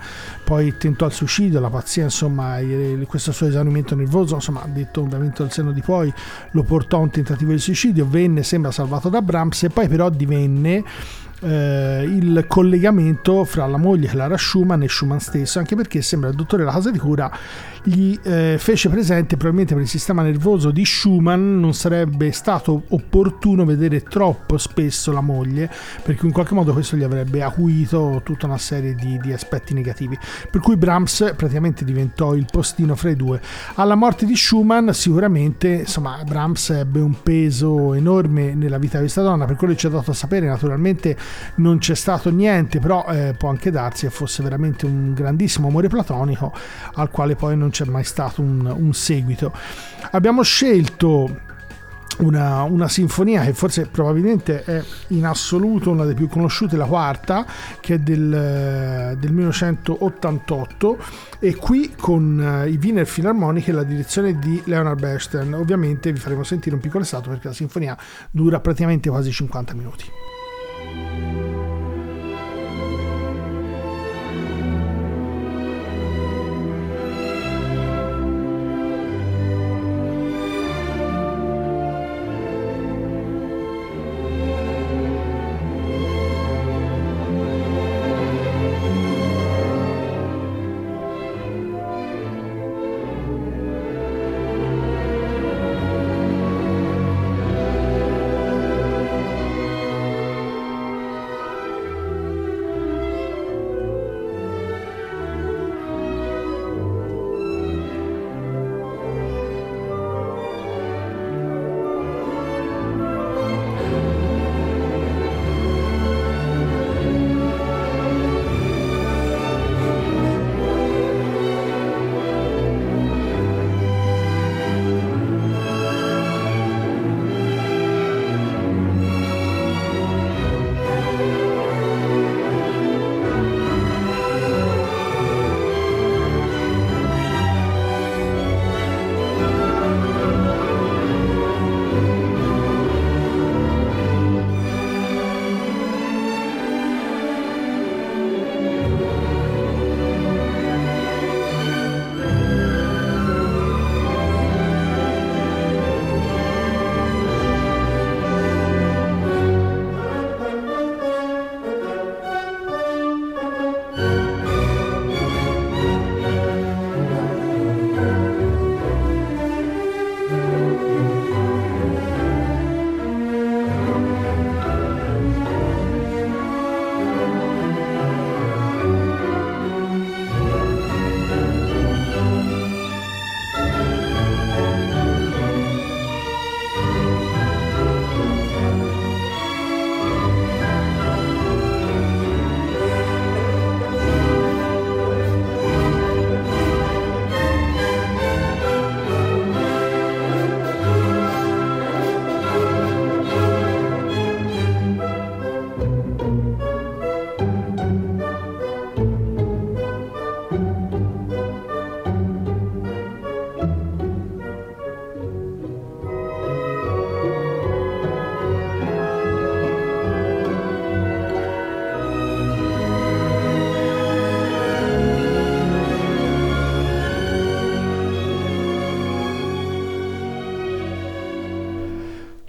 poi tentò il suicidio, la pazzia insomma questo suo esaurimento nervoso insomma detto ovviamente dal seno di poi lo portò a un tentativo di suicidio, venne sembra salvato da Brahms e poi però divenne eh, il collegamento fra la moglie Clara Schumann e Schumann stesso, anche perché sembra il dottore della casa di cura gli eh, fece presente probabilmente per il sistema nervoso di Schumann non sarebbe stato opportuno vedere troppo spesso la moglie perché in qualche modo questo gli avrebbe acuito tutta una serie di, di aspetti negativi. Per cui Brahms praticamente diventò il postino fra i due. Alla morte di Schumann sicuramente insomma Brahms ebbe un peso enorme nella vita di questa donna. Per quello che ci è dato a sapere naturalmente non c'è stato niente però eh, può anche darsi che fosse veramente un grandissimo amore platonico al quale poi non c'è mai stato un, un seguito abbiamo scelto una, una, sinfonia che forse probabilmente è in assoluto una delle più conosciute, la quarta, che è del, del 1988, e qui con i Wiener Philharmonic e la direzione di Leonard Bernstein. Ovviamente vi faremo sentire un piccolo estratto perché la sinfonia dura praticamente quasi 50 minuti.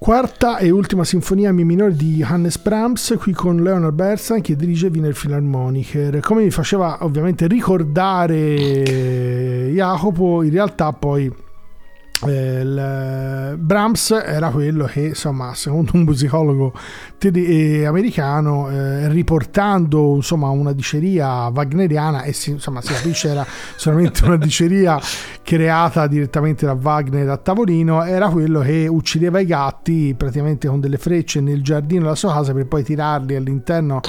Quarta e ultima sinfonia Mi minore di Johannes Brahms, qui con Leonard Bernstein che dirige Wiener Philharmoniker. Come mi faceva ovviamente ricordare Jacopo, in realtà poi il- Brahms era quello che, insomma, secondo un musicologo tede- eh, americano, eh, riportando insomma una diceria wagneriana, e si, insomma si capisce era solamente una diceria creata direttamente da Wagner a tavolino, era quello che uccideva i gatti praticamente con delle frecce nel giardino della sua casa per poi tirarli all'interno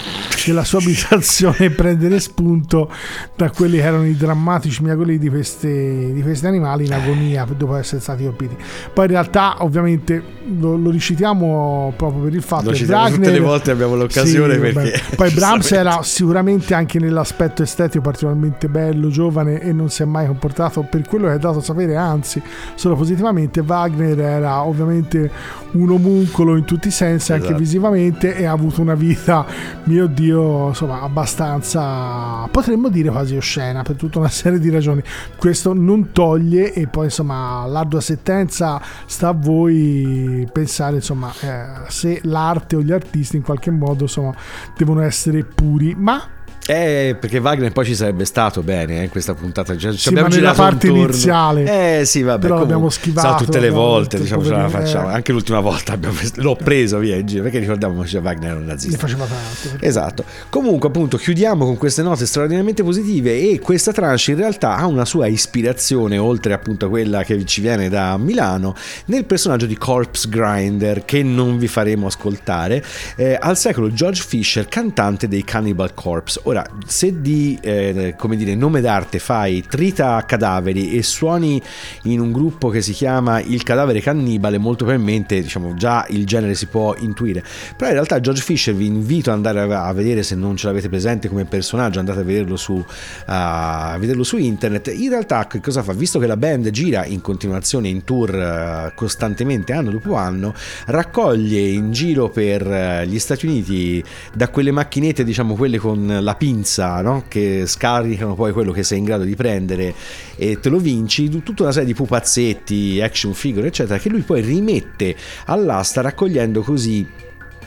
della sua abitazione e [LAUGHS] prendere spunto da quelli che erano i drammatici miagoli di, queste- di questi animali in agonia dopo essere stati colpiti. Poi in realtà ovviamente lo, lo recitiamo proprio per il fatto che tutte le volte abbiamo l'occasione Sì, perché poi [LAUGHS] Brahms era sicuramente anche nell'aspetto estetico particolarmente bello, giovane e non si è mai comportato per quello che è dato a sapere, anzi solo positivamente. Wagner era ovviamente un omuncolo in tutti i sensi, anche Esatto. visivamente, e ha avuto una vita, mio Dio, insomma, abbastanza, potremmo dire quasi oscena per tutta una [LAUGHS] serie di ragioni. Questo non toglie, e poi insomma, l'ardua sentenza sta a voi pensare, insomma, eh, se l'arte o gli artisti in qualche modo, insomma, devono essere puri, ma Eh, perché Wagner poi ci sarebbe stato bene eh, in questa puntata. Cioè, ci Sì, abbiamo ma nella parte iniziale. Eh sì, vabbè. Però comunque, l'abbiamo schivato, sa, tutte le volte, diciamo, ce la facciamo. eh. Anche l'ultima volta abbiamo- l'ho preso via in giro perché ricordiamo che Wagner era un ne nazista. faceva tanto. Esatto. Comunque, appunto, chiudiamo con queste note straordinariamente positive e questa tranche in realtà ha una sua ispirazione, oltre appunto a quella che ci viene da Milano, nel personaggio di Corpse Grinder, che non vi faremo ascoltare, eh, al secolo George Fisher, cantante dei Cannibal Corpse. Ora, se di, eh, come dire, nome d'arte fai trita cadaveri e suoni in un gruppo che si chiama Il cadavere cannibale, molto probabilmente, diciamo, già il genere si può intuire. Però in realtà George Fisher vi invito ad andare a a vedere se non ce l'avete presente come personaggio, andate a vederlo su, a vederlo su internet. In realtà che cosa fa? Visto che la band gira in continuazione in tour eh, costantemente anno dopo anno, raccoglie in giro per eh, gli Stati Uniti da quelle macchinette, diciamo quelle con la pinza, no? che scaricano poi quello che sei in grado di prendere e te lo vinci, tutta una serie di pupazzetti, action figure, eccetera, che lui poi rimette all'asta raccogliendo così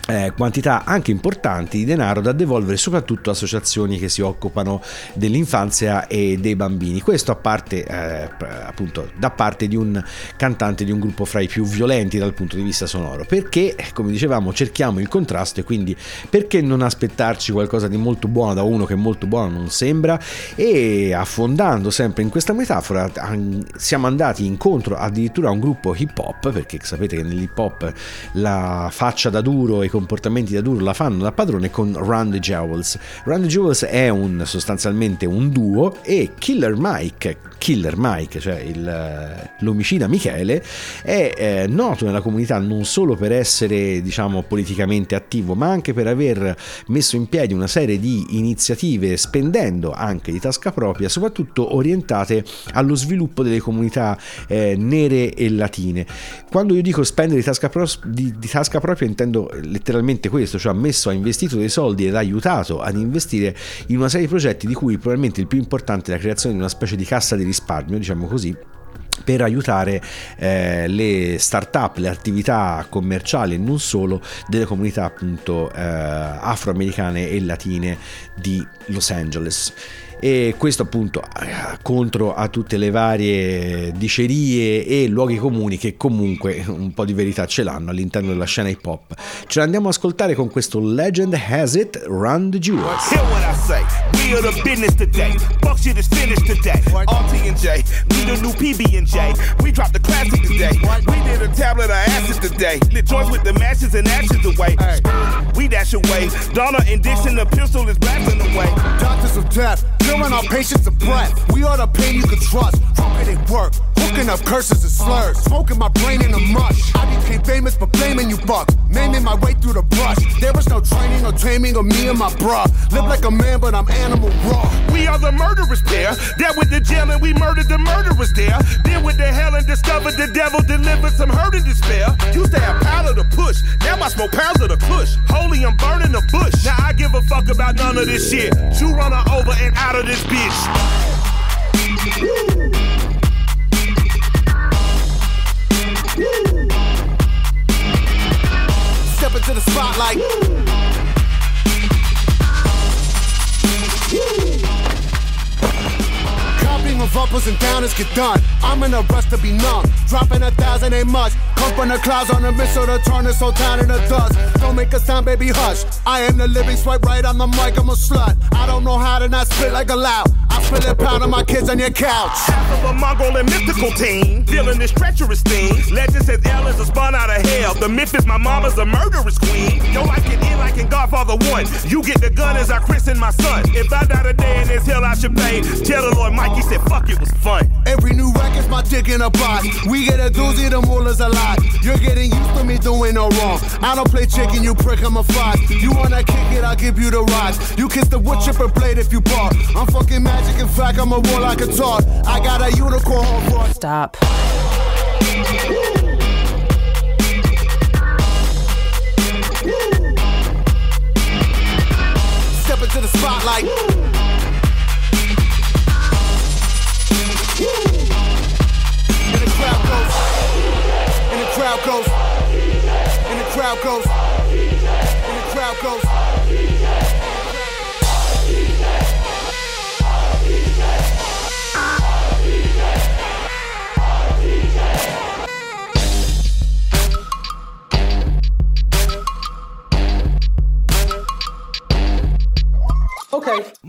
eh, quantità anche importanti di denaro da devolvere soprattutto a associazioni che si occupano dell'infanzia e dei bambini. Questo a parte, eh, appunto, da parte di un cantante di un gruppo fra i più violenti dal punto di vista sonoro, perché, come dicevamo, cerchiamo il contrasto e quindi perché non aspettarci qualcosa di molto buono da uno che molto buono non sembra e affondando sempre in questa metafora siamo andati incontro addirittura a un gruppo hip hop, perché sapete che nell'hip hop la faccia da duro e comportamenti da duro la fanno da padrone con Run the Jewels. Run the Jewels è un, sostanzialmente un duo e Killer Mike, Killer Mike, cioè il, eh, l'omicida Michele, è eh, noto nella comunità non solo per essere diciamo politicamente attivo, ma anche per aver messo in piedi una serie di iniziative spendendo anche di tasca propria, soprattutto orientate allo sviluppo delle comunità eh, nere e latine. Quando io dico spendere di tasca, pro- di- di tasca propria intendo letteralmente questo, cioè ha messo, ha investito dei soldi ed ha aiutato ad investire in una serie di progetti di cui probabilmente il più importante è la creazione di una specie di cassa di risparmio, diciamo così, per aiutare eh, le start-up, le attività commerciali e non solo delle comunità appunto eh, afroamericane e latine di Los Angeles. E questo appunto contro a tutte le varie dicerie e luoghi comuni che comunque un po' di verità ce l'hanno all'interno della scena hip hop. Ce l'andiamo a ascoltare con questo Legend Has It Run the Jewels. Hear what I say. We are the business today. Fuck shit is finished today. RT&J, we the new PB&J. We dropped the classic today. We did a tablet of acid today. Lit joints with the matches and ashes away. We dash away. Donna and Dixon, the pistol is blasting away. Doctors of death, killing our patients of breath. We are the pain you can trust. Trumpet it work, hooking up curses and slurs. Smoking my brain in a mush. I became famous for blaming you bucks. Naming my way through the brush. There was no training or taming of me and my bruh. Live like a man, but I'm animal raw. We are the murderers there. That with the jail and we murdered the murderers there. Then with the hell and discovered the devil delivered some hurt and despair. Used to have power to push. Now I smoke pounds of the kush. Holy, I'm burning the bush. Now I give a fuck about none of this shit. You run her over and out of this bitch. into the spotlight. Copying of uppers and downers get done. I'm in a rush to be numb. Dropping a thousand ain't much. Come from the clouds on a missile to turn this whole town into dust. Don't make a sound, baby, hush. I am the living swipe right on the mic. I'm a slut. I don't know how to not spit like a loud. I feel it pound on my kids on your couch. Half of a Mongol and mythical team, feeling this treacherous thing. Legend says L is a spun out of hell. The myth is my mama's a murderous queen. Yo, I get in like in Godfather 1. You get the gun as I christen my son. If I die today in this hill, I should pay. Tell the Lord Mikey he said, fuck, it was fun. Every new record's my dick in a box. We get a doozy, the is a lot. You're getting used to me doing no wrong. I don't play chicken, you prick, I'm a fox. You wanna kick it, I'll give you the rocks. You kiss the wood chipper blade if you bark. I'm fucking magic, in fact, I'm a war like a talk. I got a unicorn for Stop. Step into the spotlight. And the crowd goes. And the crowd goes. And the crowd goes.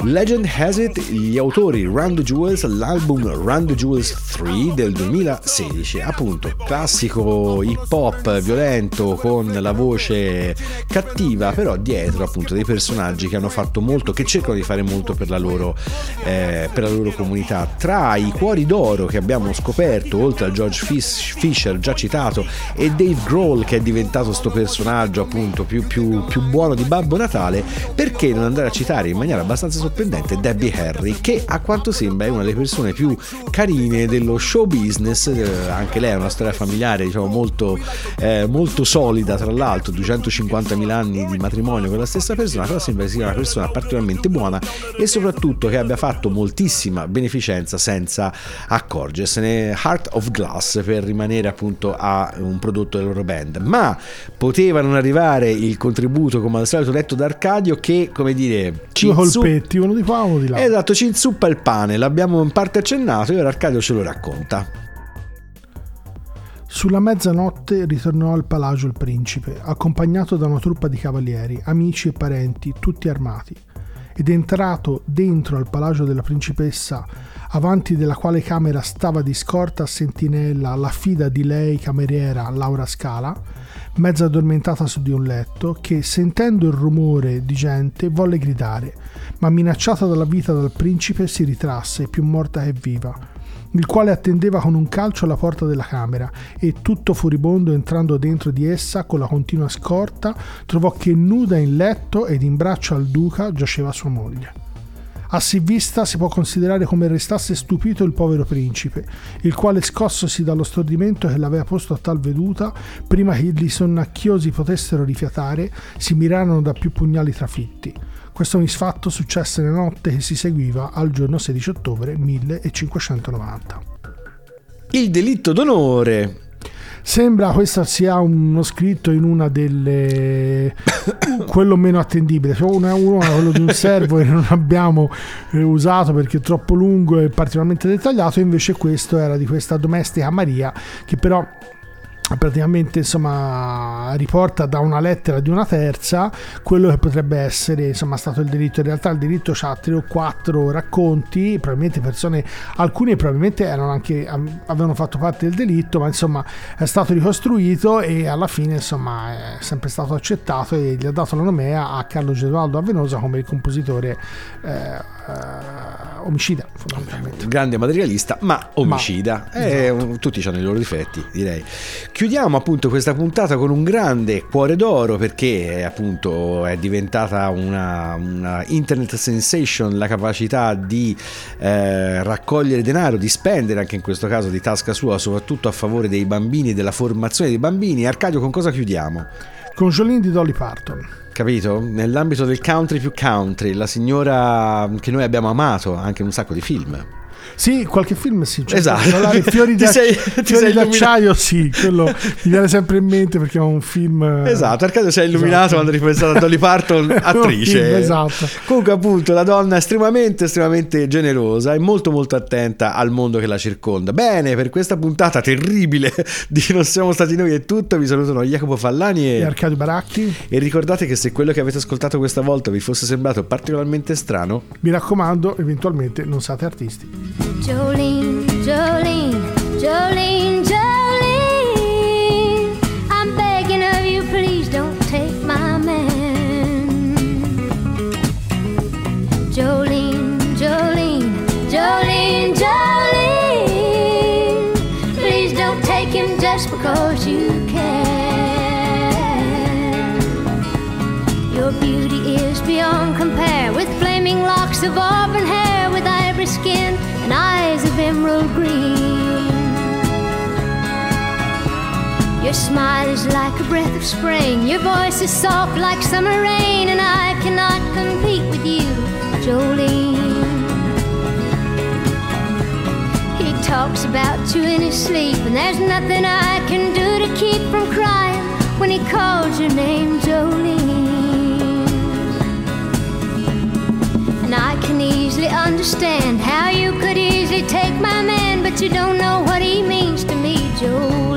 Legend Has It, gli autori Run the Jewels, l'album Run the Jewels 3 del 2016, appunto classico hip hop violento con la voce cattiva, però dietro appunto dei personaggi che hanno fatto molto, che cercano di fare molto per la loro, eh, per la loro comunità. Tra i cuori d'oro che abbiamo scoperto, oltre a George Fis- Fisher già citato e Dave Grohl che è diventato sto personaggio appunto più, più, più buono di Babbo Natale, perché non andare a citare in maniera abbastanza sorprendente Debbie Harry che a quanto sembra è una delle persone più carine dello show business eh, anche lei ha una storia familiare diciamo molto, eh, molto solida tra l'altro 250.000 anni di matrimonio con la stessa persona però sembra sia una persona particolarmente buona e soprattutto che abbia fatto moltissima beneficenza senza accorgersene. Heart of Glass per rimanere appunto a un prodotto della loro band. Ma poteva non arrivare il contributo come al solito letto da Arcadio che come dire ci Due colpetti, uno di qua, uno di là. Esatto, ci inzuppa il pane, l'abbiamo in parte accennato e ora Arcadio ce lo racconta. Sulla mezzanotte ritornò al palagio il principe, accompagnato da una truppa di cavalieri, amici e parenti, tutti armati. Ed entrato dentro al palagio della principessa, avanti della quale camera stava di scorta a sentinella la fida di lei cameriera Laura Scala, mezza addormentata su di un letto, che sentendo il rumore di gente volle gridare, ma minacciata dalla vita dal principe si ritrasse, più morta che viva il quale attendeva con un calcio alla porta della camera e tutto furibondo entrando dentro di essa con la continua scorta trovò che nuda in letto ed in braccio al duca giaceva sua moglie. A sì vista si può considerare come restasse stupito il povero principe, il quale scossosi dallo stordimento che l'aveva posto a tal veduta, prima che gli sonnacchiosi potessero rifiatare, si mirarono da più pugnali trafitti. Questo misfatto successe nella notte che si seguiva al giorno 16 ottobre 1590. Il delitto d'onore. Sembra questo sia uno scritto in una delle [COUGHS] quello meno attendibile, cioè uno, uno è quello di un servo che non abbiamo eh, usato perché è troppo lungo e particolarmente dettagliato, invece questo era di questa domestica Maria che però praticamente insomma riporta da una lettera di una terza quello che potrebbe essere insomma stato il delitto. In realtà il delitto ha tre o quattro racconti probabilmente persone alcuni probabilmente erano anche avevano fatto parte del delitto ma insomma è stato ricostruito e alla fine insomma è sempre stato accettato e gli ha dato la nomea a Carlo Gesualdo Avenosa come il compositore eh, eh, omicida fondamentalmente Grande materialista, ma omicida. Eh, Tutti hanno i loro difetti, direi. Chiudiamo appunto questa puntata con un grande cuore d'oro perché appunto è diventata una, una internet sensation la capacità di eh, raccogliere denaro, di spendere anche in questo caso di tasca sua, soprattutto a favore dei bambini, della formazione dei bambini. Arcadio, con cosa chiudiamo? con Jolene di Dolly Parton Capito? Nell'ambito del country più country, la signora che noi abbiamo amato anche in un sacco di film. Sì, qualche film sì. Cioè, Esatto. Fiori, Ti sei- ti Fiori sei illuminato. d'acciaio, sì, quello mi viene sempre in mente perché è un film. eh, Esatto, Arcadio si è illuminato Esatto. quando hai ripensato a Dolly Parton, [LAUGHS] attrice. film, esatto. Comunque, appunto, la donna estremamente, estremamente generosa e molto, molto attenta al mondo che la circonda. Bene, per questa puntata terribile [LAUGHS] di Non siamo stati noi è tutto. Vi salutano Jacopo Fallani E e, Arcadio Baracchi, e ricordate che se quello che avete ascoltato questa volta vi fosse sembrato particolarmente strano, mi raccomando, eventualmente non siate artisti. Jolene, Jolene, Jolene, Jolene. I'm begging of you, please don't take my man. Jolene, Jolene, Jolene, Jolene. Please don't take him just because you can. Your beauty is beyond compare with flaming locks of auburn hair, Your smile is like a breath of spring, your voice is soft like summer rain, and I cannot compete with you, Jolene. He talks about you in his sleep, and there's nothing I can do to keep from crying when he calls your name, Jolene. And I can easily understand how you could easily take my man, but you don't know what he means to me, Jolene.